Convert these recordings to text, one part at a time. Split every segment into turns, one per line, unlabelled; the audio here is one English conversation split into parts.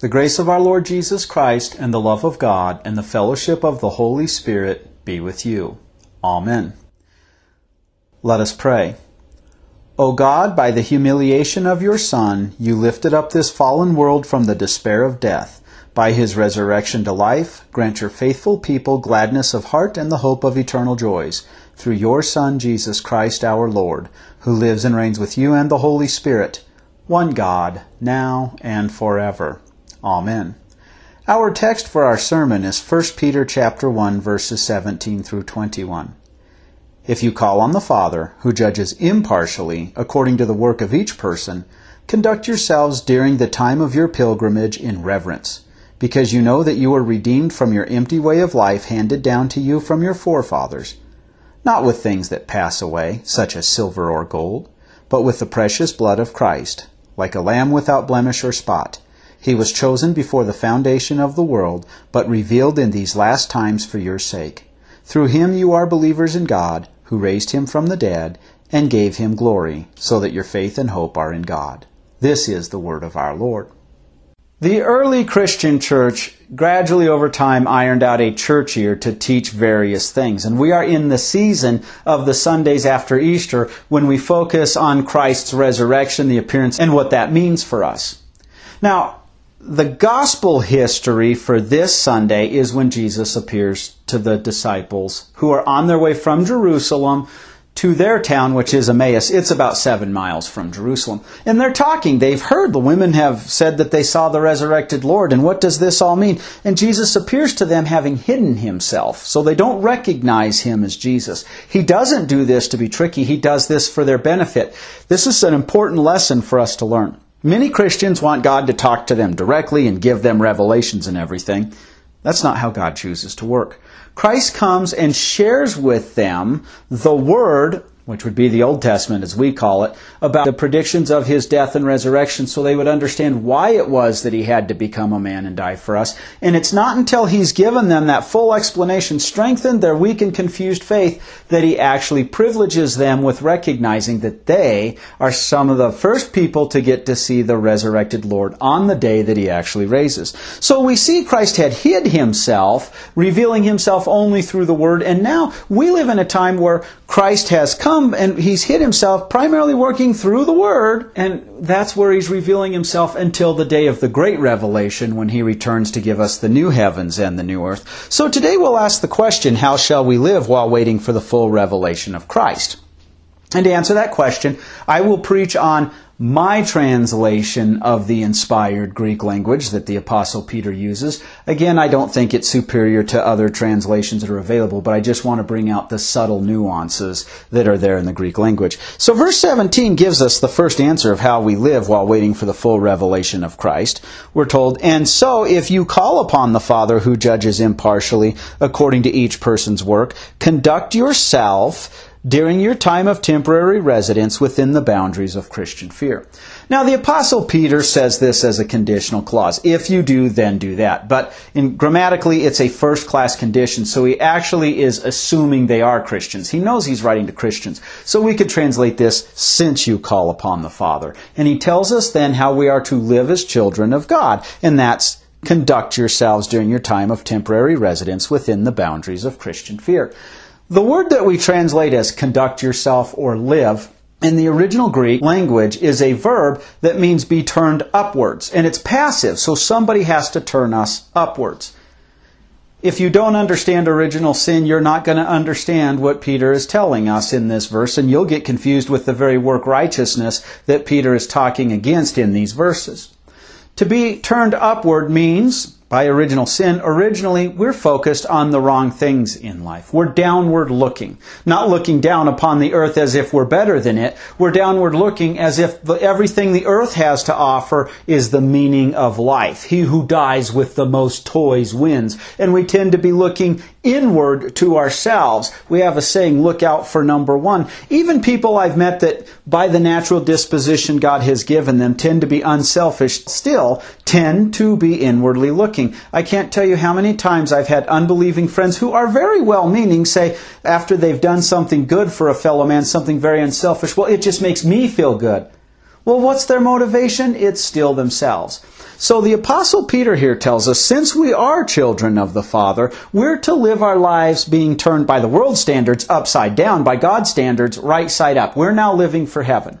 The grace of our Lord Jesus Christ, and the love of God, and the fellowship of the Holy Spirit be with you. Amen. Let us pray. O God, by the humiliation of your Son, you lifted up this fallen world from the despair of death. By his resurrection to life, grant your faithful people gladness of heart and the hope of eternal joys. Through your Son, Jesus Christ our Lord, who lives and reigns with you and the Holy Spirit, one God, now and forever. Amen. Our text for our sermon is 1 Peter chapter 1 verses 17 through 21. If you call on the Father, who judges impartially according to the work of each person, conduct yourselves during the time of your pilgrimage in reverence because you know that you were redeemed from your empty way of life handed down to you from your forefathers, not with things that pass away, such as silver or gold, but with the precious blood of Christ, like a lamb without blemish or spot. He was chosen before the foundation of the world, but revealed in these last times for your sake. Through him you are believers in God, who raised him from the dead and gave him glory, so that your faith and hope are in God. This is the word of our Lord. The early Christian church gradually over time ironed out a church year to teach various things. And we are in the season of the Sundays after Easter when we focus on Christ's resurrection, the appearance, and what that means for us. Now, the gospel history for this Sunday is when Jesus appears to the disciples who are on their way from Jerusalem to their town, which is Emmaus. It's about seven miles from Jerusalem. And they're talking. They've heard the women have said that they saw the resurrected Lord. And what does this all mean? And Jesus appears to them having hidden himself. So they don't recognize him as Jesus. He doesn't do this to be tricky. He does this for their benefit. This is an important lesson for us to learn. Many Christians want God to talk to them directly and give them revelations and everything. That's not how God chooses to work. Christ comes and shares with them the Word which would be the Old Testament as we call it, about the predictions of his death and resurrection so they would understand why it was that he had to become a man and die for us. And it's not until he's given them that full explanation, strengthened their weak and confused faith, that he actually privileges them with recognizing that they are some of the first people to get to see the resurrected Lord on the day that he actually raises. So we see Christ had hid himself, revealing himself only through the Word, and now we live in a time where Christ has come come and he's hid himself primarily working through the Word, and that's where he's revealing himself until the day of the great revelation when he returns to give us the new heavens and the new earth. So today we'll ask the question how shall we live while waiting for the full revelation of Christ? And to answer that question, I will preach on my translation of the inspired Greek language that the Apostle Peter uses. Again, I don't think it's superior to other translations that are available, but I just want to bring out the subtle nuances that are there in the Greek language. So verse 17 gives us the first answer of how we live while waiting for the full revelation of Christ. We're told, And so if you call upon the Father who judges impartially according to each person's work, conduct yourself during your time of temporary residence within the boundaries of Christian fear. Now, the Apostle Peter says this as a conditional clause. If you do, then do that. But in, grammatically, it's a first class condition, so he actually is assuming they are Christians. He knows he's writing to Christians. So we could translate this, since you call upon the Father. And he tells us then how we are to live as children of God. And that's conduct yourselves during your time of temporary residence within the boundaries of Christian fear. The word that we translate as conduct yourself or live in the original Greek language is a verb that means be turned upwards. And it's passive, so somebody has to turn us upwards. If you don't understand original sin, you're not going to understand what Peter is telling us in this verse, and you'll get confused with the very work righteousness that Peter is talking against in these verses. To be turned upward means by original sin, originally we're focused on the wrong things in life. We're downward looking, not looking down upon the earth as if we're better than it. We're downward looking as if the, everything the earth has to offer is the meaning of life. He who dies with the most toys wins. And we tend to be looking inward to ourselves. We have a saying, look out for number one. Even people I've met that by the natural disposition God has given them tend to be unselfish still tend to be inwardly looking. I can't tell you how many times I've had unbelieving friends who are very well meaning say after they've done something good for a fellow man, something very unselfish, well, it just makes me feel good. Well, what's their motivation? It's still themselves. So the apostle Peter here tells us, since we are children of the Father, we're to live our lives being turned by the world standards upside down, by God's standards right side up. We're now living for heaven.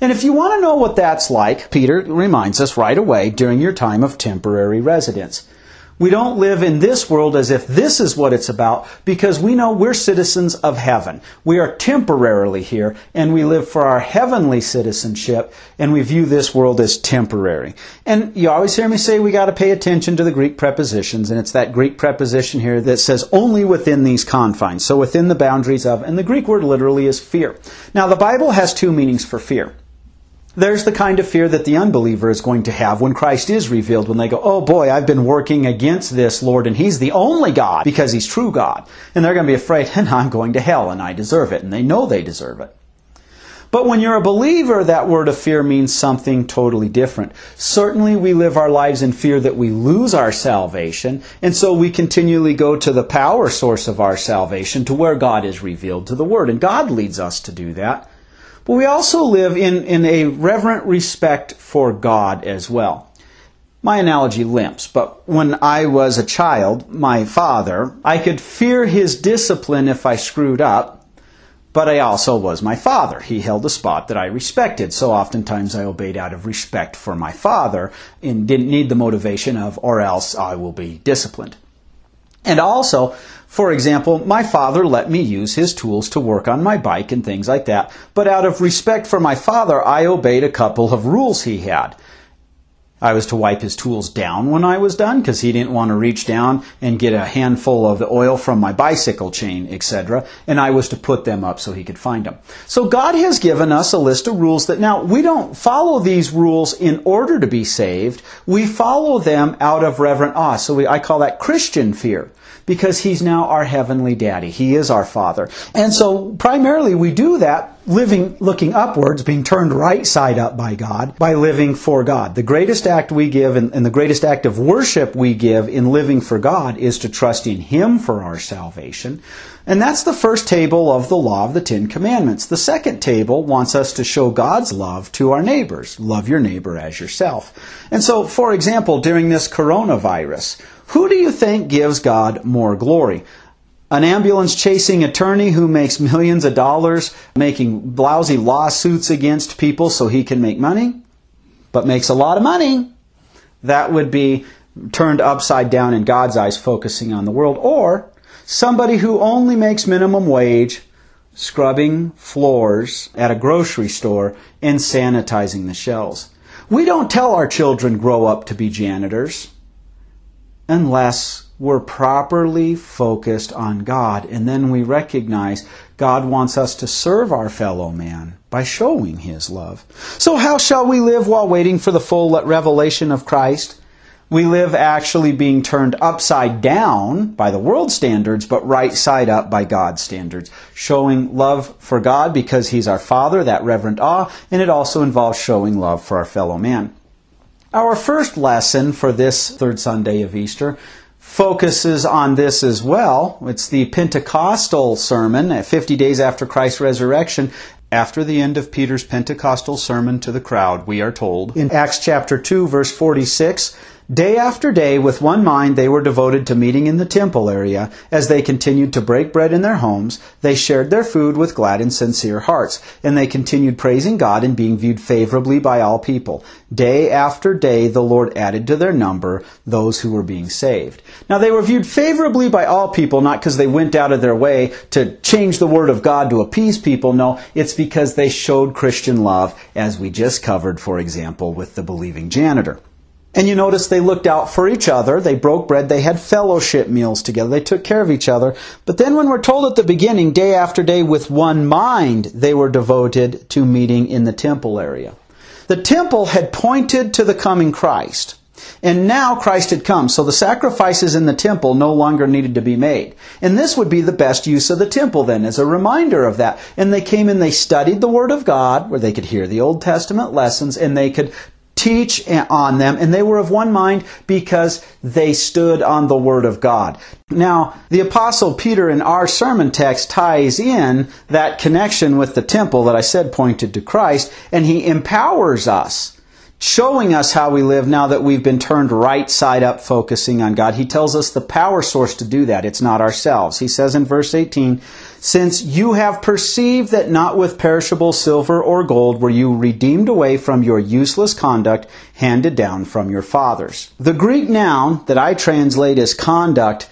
And if you want to know what that's like, Peter reminds us right away during your time of temporary residence. We don't live in this world as if this is what it's about because we know we're citizens of heaven. We are temporarily here and we live for our heavenly citizenship and we view this world as temporary. And you always hear me say we got to pay attention to the Greek prepositions and it's that Greek preposition here that says only within these confines. So within the boundaries of, and the Greek word literally is fear. Now the Bible has two meanings for fear. There's the kind of fear that the unbeliever is going to have when Christ is revealed, when they go, oh boy, I've been working against this Lord, and He's the only God because He's true God. And they're going to be afraid, and I'm going to hell, and I deserve it. And they know they deserve it. But when you're a believer, that word of fear means something totally different. Certainly, we live our lives in fear that we lose our salvation, and so we continually go to the power source of our salvation, to where God is revealed, to the Word. And God leads us to do that. But we also live in, in a reverent respect for God as well. My analogy limps, but when I was a child, my father, I could fear his discipline if I screwed up, but I also was my father. He held a spot that I respected, so oftentimes I obeyed out of respect for my father and didn't need the motivation of, or else I will be disciplined. And also, for example, my father let me use his tools to work on my bike and things like that, but out of respect for my father, I obeyed a couple of rules he had. I was to wipe his tools down when I was done because he didn't want to reach down and get a handful of the oil from my bicycle chain, etc. And I was to put them up so he could find them. So God has given us a list of rules that now we don't follow these rules in order to be saved. We follow them out of reverent awe. So we, I call that Christian fear because he's now our heavenly daddy. He is our father. And so primarily we do that living, looking upwards, being turned right side up by God, by living for God. The greatest act we give and, and, the greatest act of worship we give in living for God is to trust in Him for our salvation. And that's the first table of the law of the Ten Commandments. The second table wants us to show God's love to our neighbors. Love your neighbor as yourself. And so, for example, during this coronavirus, who do you think gives God more glory? An ambulance chasing attorney who makes millions of dollars making lousy lawsuits against people so he can make money, but makes a lot of money. That would be turned upside down in God's eyes, focusing on the world. Or somebody who only makes minimum wage, scrubbing floors at a grocery store and sanitizing the shelves. We don't tell our children grow up to be janitors unless we're properly focused on God. And then we recognize God wants us to serve our fellow man by showing his love. So, how shall we live while waiting for the full revelation of Christ? We live actually being turned upside down by the world standards, but right side up by God's standards. Showing love for God because He's our Father, that reverent awe, and it also involves showing love for our fellow man. Our first lesson for this third Sunday of Easter focuses on this as well. It's the Pentecostal sermon, uh, 50 days after Christ's resurrection. After the end of Peter's Pentecostal sermon to the crowd, we are told in Acts chapter 2, verse 46 Day after day, with one mind, they were devoted to meeting in the temple area. As they continued to break bread in their homes, they shared their food with glad and sincere hearts, and they continued praising God and being viewed favorably by all people. Day after day, the Lord added to their number those who were being saved. Now, they were viewed favorably by all people, not because they went out of their way to change the Word of God to appease people. No, it's because they showed Christian love, as we just covered, for example, with the believing janitor. And you notice they looked out for each other. They broke bread. They had fellowship meals together. They took care of each other. But then when we're told at the beginning, day after day with one mind, they were devoted to meeting in the temple area. The temple had pointed to the coming Christ. And now Christ had come, so the sacrifices in the temple no longer needed to be made. And this would be the best use of the temple then, as a reminder of that. And they came and they studied the Word of God, where they could hear the Old Testament lessons, and they could teach on them, and they were of one mind because they stood on the Word of God. Now, the Apostle Peter in our sermon text ties in that connection with the temple that I said pointed to Christ, and he empowers us showing us how we live now that we've been turned right side up focusing on God. He tells us the power source to do that. It's not ourselves. He says in verse 18, Since you have perceived that not with perishable silver or gold were you redeemed away from your useless conduct handed down from your fathers. The Greek noun that I translate as conduct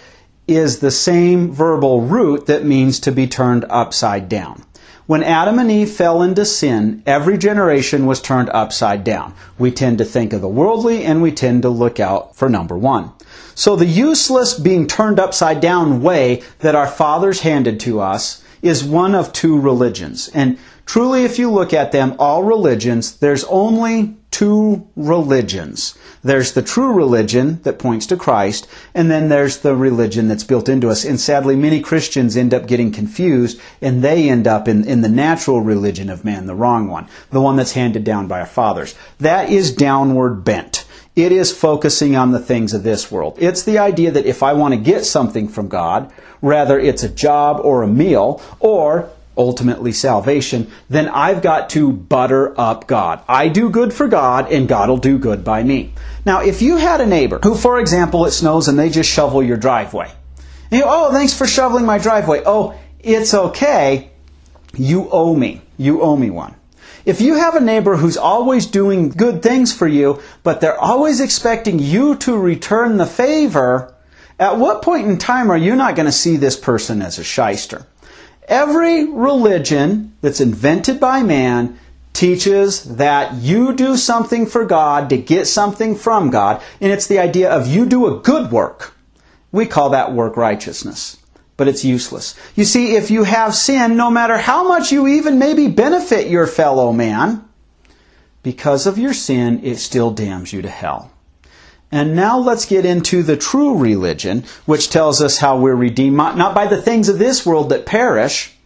is the same verbal root that means to be turned upside down. When Adam and Eve fell into sin, every generation was turned upside down. We tend to think of the worldly and we tend to look out for number one. So the useless being turned upside down way that our fathers handed to us is one of two religions. And truly, if you look at them, all religions, there's only two religions. There's the true religion that points to Christ, and then there's the religion that's built into us. And sadly, many Christians end up getting confused, and they end up in, in the natural religion of man, the wrong one, the one that's handed down by our fathers. That is downward bent. It is focusing on the things of this world. It's the idea that if I want to get something from God, whether it's a job or a meal, or ultimately salvation, then I've got to butter up God. I do good for God and God will do good by me. Now, if you had a neighbor who, for example, it snows and they just shovel your driveway. And you, oh, thanks for shoveling my driveway. Oh, it's okay. You owe me. You owe me one. If you have a neighbor who's always doing good things for you, but they're always expecting you to return the favor, at what point in time are you not going to see this person as a shyster? Every religion that's invented by man teaches that you do something for God to get something from God, and it's the idea of you do a good work. We call that work righteousness, but it's useless. You see, if you have sin, no matter how much you even maybe benefit your fellow man, because of your sin, it still damns you to hell. And now let's get into the true religion, which tells us how we're redeemed, not by the things of this world that perish.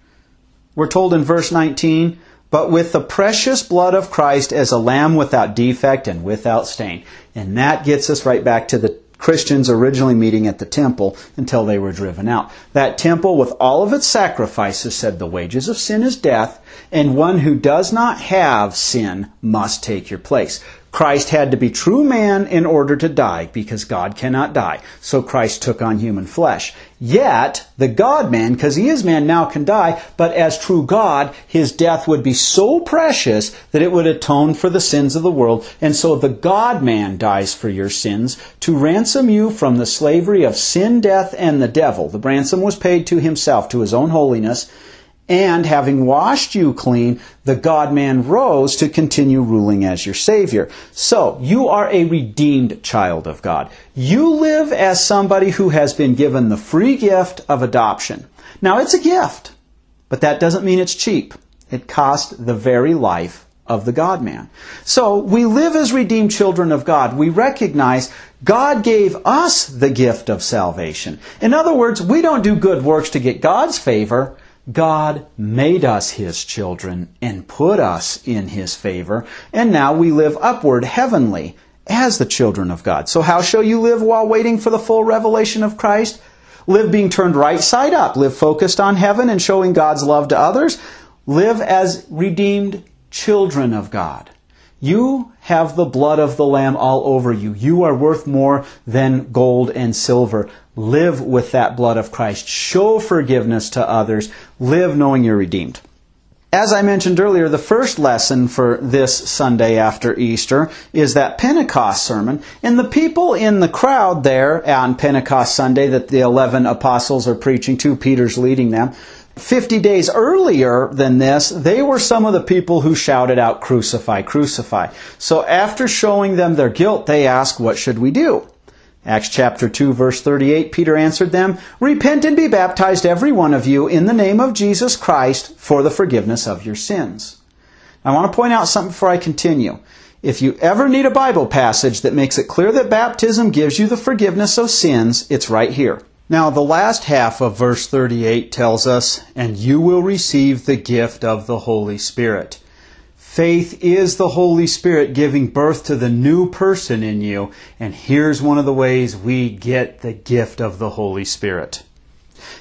We're told in verse 19, but with the precious blood of Christ as a lamb without defect and without stain. And that gets us right back to the Christians originally meeting at the temple until they were driven out. That temple, with all of its sacrifices, said the wages of sin is death, and one who does not have sin must take your place. Christ had to be true man in order to die because God cannot die. So Christ took on human flesh. Yet, the God man, because he is man, now can die, but as true God, his death would be so precious that it would atone for the sins of the world. And so the God man dies for your sins to ransom you from the slavery of sin, death, and the devil. The ransom was paid to himself, to his own holiness and having washed you clean, the God man rose to continue ruling as your Savior. So, you are a redeemed child of God. You live as somebody who has been given the free gift of adoption. Now, it's a gift, but that doesn't mean it's cheap. It cost the very life of the God man. So, we live as redeemed children of God. We recognize God gave us the gift of salvation. In other words, we don't do good works to get God's favor. God made us His children and put us in His favor, and now we live upward heavenly as the children of God. So how shall you live while waiting for the full revelation of Christ? Live being turned right side up. Live focused on heaven and showing God's love to others. Live as redeemed children of God. You have the blood of the Lamb all over you. You are worth more than gold and silver. Live with that blood of Christ. Show forgiveness to others. Live knowing you're redeemed. As I mentioned earlier, the first lesson for this Sunday after Easter is that Pentecost sermon. And the people in the crowd there on Pentecost Sunday that the 11 apostles are preaching to, Peter's leading them, 50 days earlier than this, they were some of the people who shouted out, Crucify, crucify. So after showing them their guilt, they ask, What should we do? Acts chapter 2 verse 38, Peter answered them, Repent and be baptized every one of you in the name of Jesus Christ for the forgiveness of your sins. I want to point out something before I continue. If you ever need a Bible passage that makes it clear that baptism gives you the forgiveness of sins, it's right here. Now, the last half of verse 38 tells us, And you will receive the gift of the Holy Spirit. Faith is the Holy Spirit giving birth to the new person in you. And here's one of the ways we get the gift of the Holy Spirit.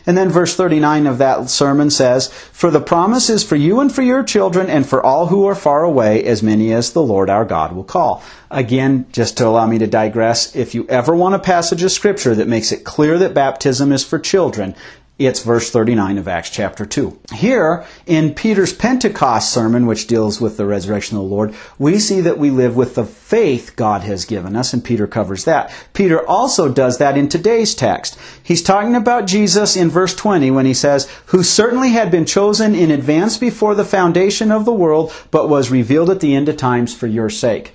And then verse 39 of that sermon says, For the promise is for you and for your children and for all who are far away, as many as the Lord our God will call. Again, just to allow me to digress, if you ever want a passage of scripture that makes it clear that baptism is for children, it's verse 39 of Acts chapter 2. Here, in Peter's Pentecost sermon, which deals with the resurrection of the Lord, we see that we live with the faith God has given us, and Peter covers that. Peter also does that in today's text. He's talking about Jesus in verse 20 when he says, Who certainly had been chosen in advance before the foundation of the world, but was revealed at the end of times for your sake.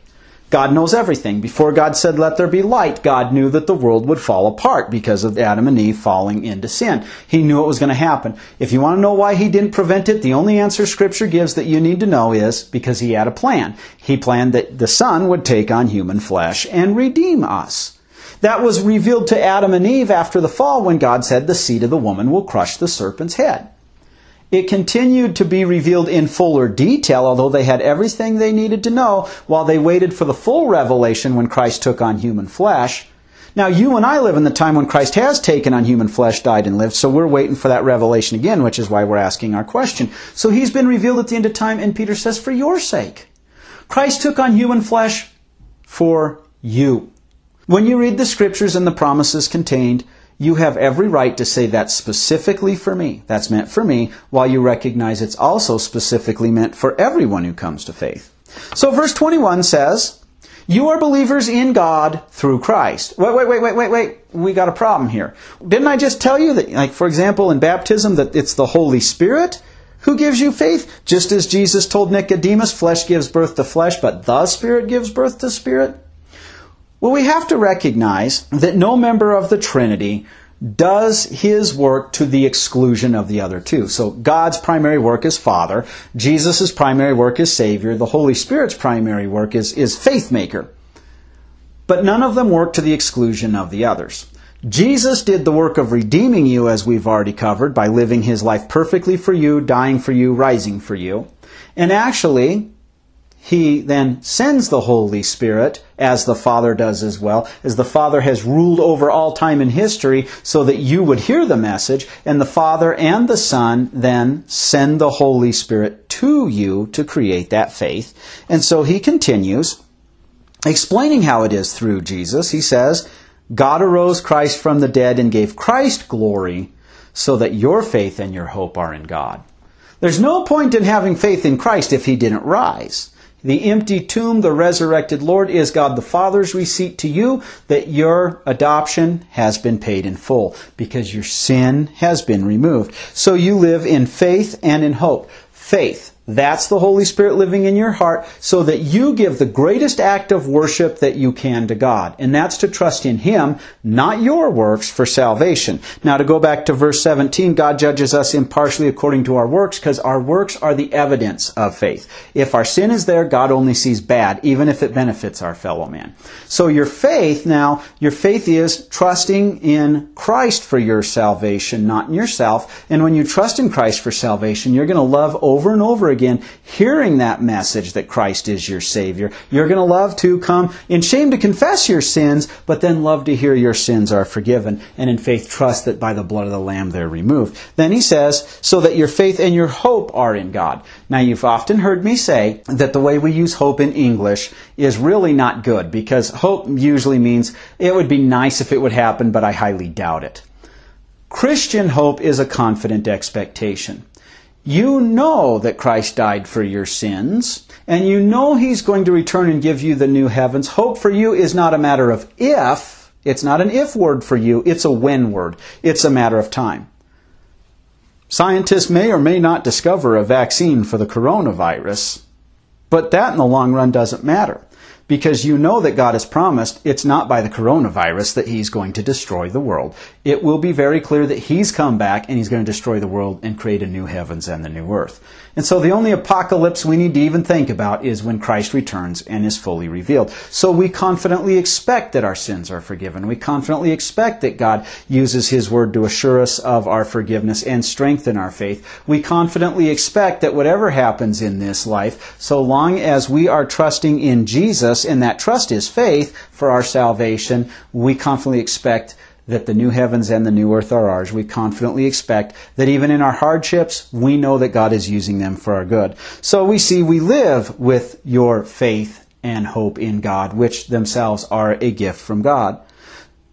God knows everything. Before God said, let there be light, God knew that the world would fall apart because of Adam and Eve falling into sin. He knew it was going to happen. If you want to know why he didn't prevent it, the only answer scripture gives that you need to know is because he had a plan. He planned that the son would take on human flesh and redeem us. That was revealed to Adam and Eve after the fall when God said, the seed of the woman will crush the serpent's head. It continued to be revealed in fuller detail, although they had everything they needed to know while they waited for the full revelation when Christ took on human flesh. Now, you and I live in the time when Christ has taken on human flesh, died, and lived, so we're waiting for that revelation again, which is why we're asking our question. So he's been revealed at the end of time, and Peter says, for your sake. Christ took on human flesh for you. When you read the scriptures and the promises contained, you have every right to say that's specifically for me. That's meant for me, while you recognize it's also specifically meant for everyone who comes to faith. So verse 21 says, You are believers in God through Christ. Wait, wait, wait, wait, wait, wait. We got a problem here. Didn't I just tell you that, like, for example, in baptism, that it's the Holy Spirit who gives you faith? Just as Jesus told Nicodemus, flesh gives birth to flesh, but the Spirit gives birth to spirit? Well, we have to recognize that no member of the Trinity does his work to the exclusion of the other two. So God's primary work is Father, Jesus' primary work is Savior, the Holy Spirit's primary work is, is faith maker. But none of them work to the exclusion of the others. Jesus did the work of redeeming you, as we've already covered, by living his life perfectly for you, dying for you, rising for you. And actually, he then sends the Holy Spirit, as the Father does as well, as the Father has ruled over all time in history so that you would hear the message, and the Father and the Son then send the Holy Spirit to you to create that faith. And so he continues, explaining how it is through Jesus. He says, God arose Christ from the dead and gave Christ glory so that your faith and your hope are in God. There's no point in having faith in Christ if he didn't rise. The empty tomb, the resurrected Lord, is God the Father's receipt to you that your adoption has been paid in full because your sin has been removed. So you live in faith and in hope. Faith. That's the Holy Spirit living in your heart so that you give the greatest act of worship that you can to God. And that's to trust in Him, not your works, for salvation. Now to go back to verse 17, God judges us impartially according to our works because our works are the evidence of faith. If our sin is there, God only sees bad, even if it benefits our fellow man. So your faith now, your faith is trusting in Christ for your salvation, not in yourself. And when you trust in Christ for salvation, you're going to love over and over again again, hearing that message that Christ is your Savior. You're going to love to come in shame to confess your sins, but then love to hear your sins are forgiven, and in faith trust that by the blood of the Lamb they're removed. Then he says, so that your faith and your hope are in God. Now you've often heard me say that the way we use hope in English is really not good, because hope usually means it would be nice if it would happen, but I highly doubt it. Christian hope is a confident expectation. You know that Christ died for your sins, and you know He's going to return and give you the new heavens. Hope for you is not a matter of if, it's not an if word for you, it's a when word. It's a matter of time. Scientists may or may not discover a vaccine for the coronavirus, but that in the long run doesn't matter because you know that God has promised it's not by the coronavirus that He's going to destroy the world. It will be very clear that He's come back and He's going to destroy the world and create a new heavens and the new earth. And so the only apocalypse we need to even think about is when Christ returns and is fully revealed. So we confidently expect that our sins are forgiven. We confidently expect that God uses His Word to assure us of our forgiveness and strengthen our faith. We confidently expect that whatever happens in this life, so long as we are trusting in Jesus, and that trust is faith for our salvation, we confidently expect that the new heavens and the new earth are ours. We confidently expect that even in our hardships, we know that God is using them for our good. So we see we live with your faith and hope in God, which themselves are a gift from God.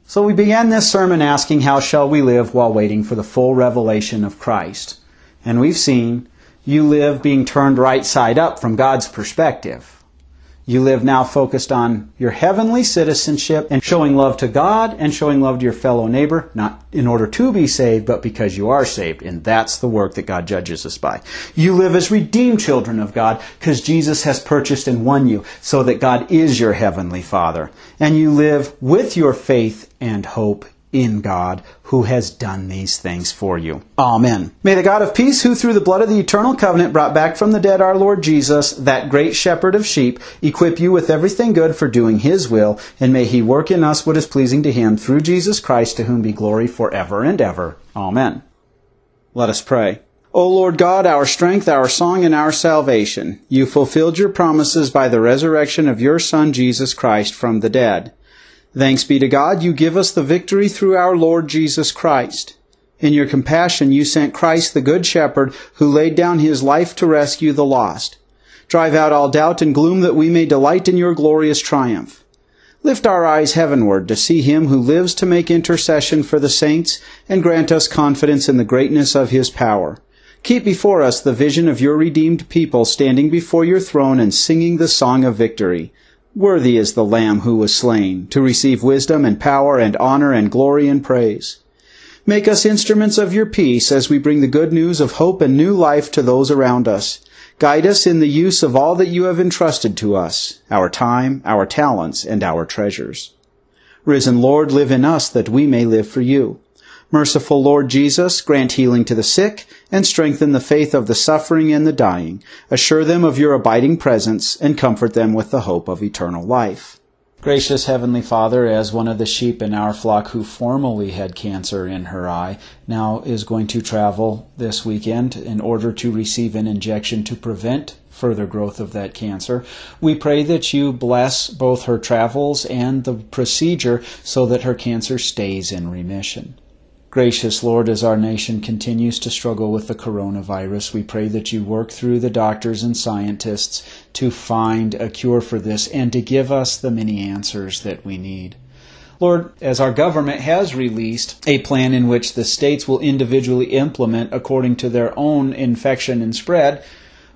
So we began this sermon asking, How shall we live while waiting for the full revelation of Christ? And we've seen you live being turned right side up from God's perspective. You live now focused on your heavenly citizenship and showing love to God and showing love to your fellow neighbor, not in order to be saved, but because you are saved. And that's the work that God judges us by. You live as redeemed children of God because Jesus has purchased and won you so that God is your heavenly Father. And you live with your faith and hope in God who has done these things for you. Amen. May the God of peace, who through the blood of the eternal covenant brought back from the dead our Lord Jesus, that great shepherd of sheep, equip you with everything good for doing his will, and may he work in us what is pleasing to him through Jesus Christ, to whom be glory forever and ever. Amen. Let us pray. O Lord God, our strength, our song, and our salvation, you fulfilled your promises by the resurrection of your Son Jesus Christ from the dead. Thanks be to God, you give us the victory through our Lord Jesus Christ. In your compassion, you sent Christ, the Good Shepherd, who laid down his life to rescue the lost. Drive out all doubt and gloom that we may delight in your glorious triumph. Lift our eyes heavenward to see him who lives to make intercession for the saints and grant us confidence in the greatness of his power. Keep before us the vision of your redeemed people standing before your throne and singing the song of victory. Worthy is the Lamb who was slain, to receive wisdom and power and honor and glory and praise. Make us instruments of your peace as we bring the good news of hope and new life to those around us. Guide us in the use of all that you have entrusted to us, our time, our talents, and our treasures. Risen Lord, live in us that we may live for you. Merciful Lord Jesus, grant healing to the sick and strengthen the faith of the suffering and the dying. Assure them of your abiding presence and comfort them with the hope of eternal life. Gracious Heavenly Father, as one of the sheep in our flock who formerly had cancer in her eye, now is going to travel this weekend in order to receive an injection to prevent further growth of that cancer. We pray that you bless both her travels and the procedure so that her cancer stays in remission. Gracious Lord, as our nation continues to struggle with the coronavirus, we pray that you work through the doctors and scientists to find a cure for this and to give us the many answers that we need. Lord, as our government has released a plan in which the states will individually implement according to their own infection and spread,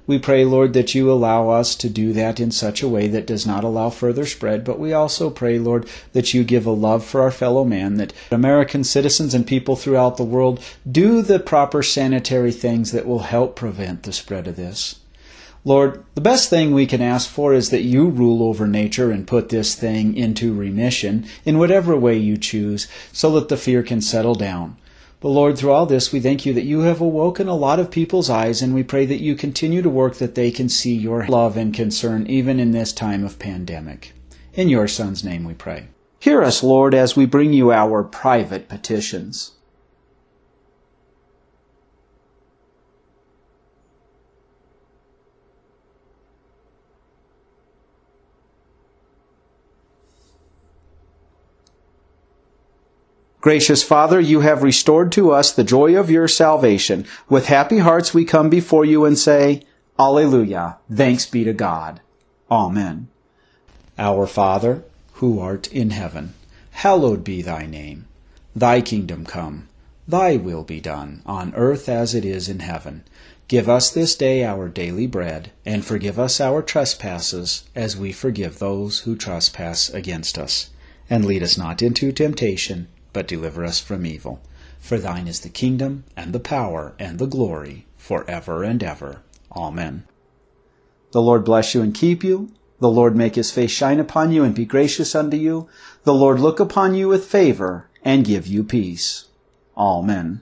we pray, Lord, that you allow us to do that in such a way that does not allow further spread, but we also pray, Lord, that you give a love for our fellow man, that American citizens and people throughout the world do the proper sanitary things that will help prevent the spread of this. Lord, the best thing we can ask for is that you rule over nature and put this thing into remission in whatever way you choose so that the fear can settle down. But Lord, through all this, we thank you that you have awoken a lot of people's eyes, and we pray that you continue to work that they can see your love and concern even in this time of pandemic. In your Son's name we pray. Hear us, Lord, as we bring you our private petitions. Gracious Father, you have restored to us the joy of your salvation. With happy hearts we come before you and say, Alleluia, thanks be to God. Amen. Our Father, who art in heaven, hallowed be thy name. Thy kingdom come, thy will be done, on earth as it is in heaven. Give us this day our daily bread, and forgive us our trespasses, as we forgive those who trespass against us. And lead us not into temptation but deliver us from evil. For thine is the kingdom, and the power, and the glory, for ever and ever. Amen. The Lord bless you and keep you. The Lord make his face shine upon you and be gracious unto you. The Lord look upon you with favor and give you peace. Amen.